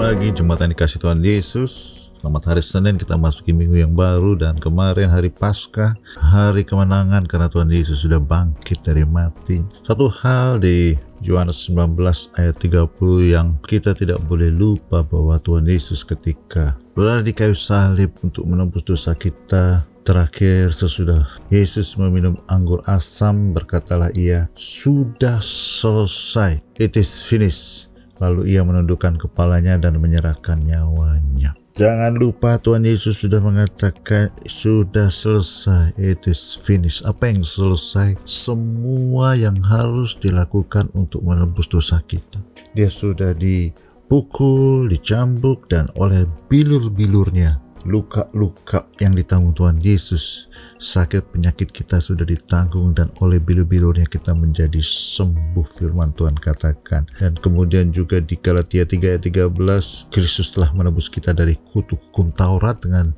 pagi jemaat yang dikasih Tuhan Yesus. Selamat hari Senin kita masuki minggu yang baru. Dan kemarin hari Paskah hari kemenangan karena Tuhan Yesus sudah bangkit dari mati. Satu hal di Yohanes 19 ayat 30 yang kita tidak boleh lupa bahwa Tuhan Yesus ketika berada di kayu salib untuk menembus dosa kita Terakhir sesudah Yesus meminum anggur asam berkatalah ia sudah selesai. It is finished lalu ia menundukkan kepalanya dan menyerahkan nyawanya Jangan lupa Tuhan Yesus sudah mengatakan sudah selesai, it is finished. Apa yang selesai? Semua yang harus dilakukan untuk menebus dosa kita. Dia sudah dipukul, dicambuk dan oleh bilur-bilurnya luka-luka yang ditanggung Tuhan Yesus. Sakit penyakit kita sudah ditanggung dan oleh bilu-bilurnya kita menjadi sembuh firman Tuhan katakan. Dan kemudian juga di Galatia 3 ayat 13 Kristus telah menebus kita dari kutuk hukum Taurat dengan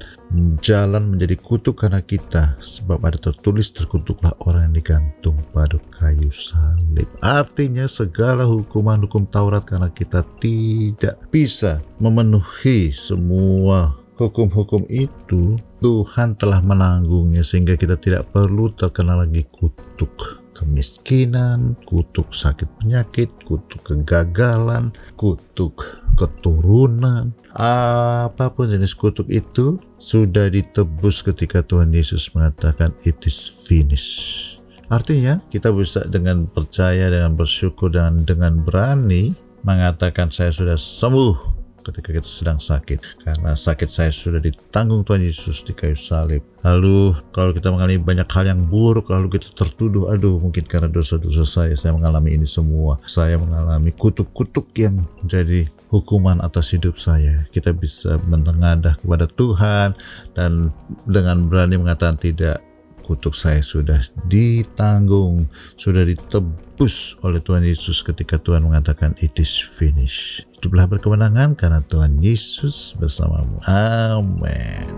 jalan menjadi kutuk karena kita. Sebab ada tertulis terkutuklah orang yang digantung pada kayu salib. Artinya segala hukuman hukum Taurat karena kita tidak bisa memenuhi semua hukum-hukum itu Tuhan telah menanggungnya sehingga kita tidak perlu terkena lagi kutuk kemiskinan, kutuk sakit penyakit, kutuk kegagalan, kutuk keturunan, apa pun jenis kutuk itu sudah ditebus ketika Tuhan Yesus mengatakan it is finished. Artinya kita bisa dengan percaya, dengan bersyukur dan dengan berani mengatakan saya sudah sembuh ketika kita sedang sakit. Karena sakit saya sudah ditanggung Tuhan Yesus di kayu salib. Lalu kalau kita mengalami banyak hal yang buruk lalu kita tertuduh aduh mungkin karena dosa-dosa saya saya mengalami ini semua. Saya mengalami kutuk-kutuk yang menjadi hukuman atas hidup saya. Kita bisa menengadah kepada Tuhan dan dengan berani mengatakan tidak kutuk saya sudah ditanggung, sudah ditebus oleh Tuhan Yesus ketika Tuhan mengatakan it is finished. Hiduplah berkemenangan karena Tuhan Yesus bersamamu. Amin.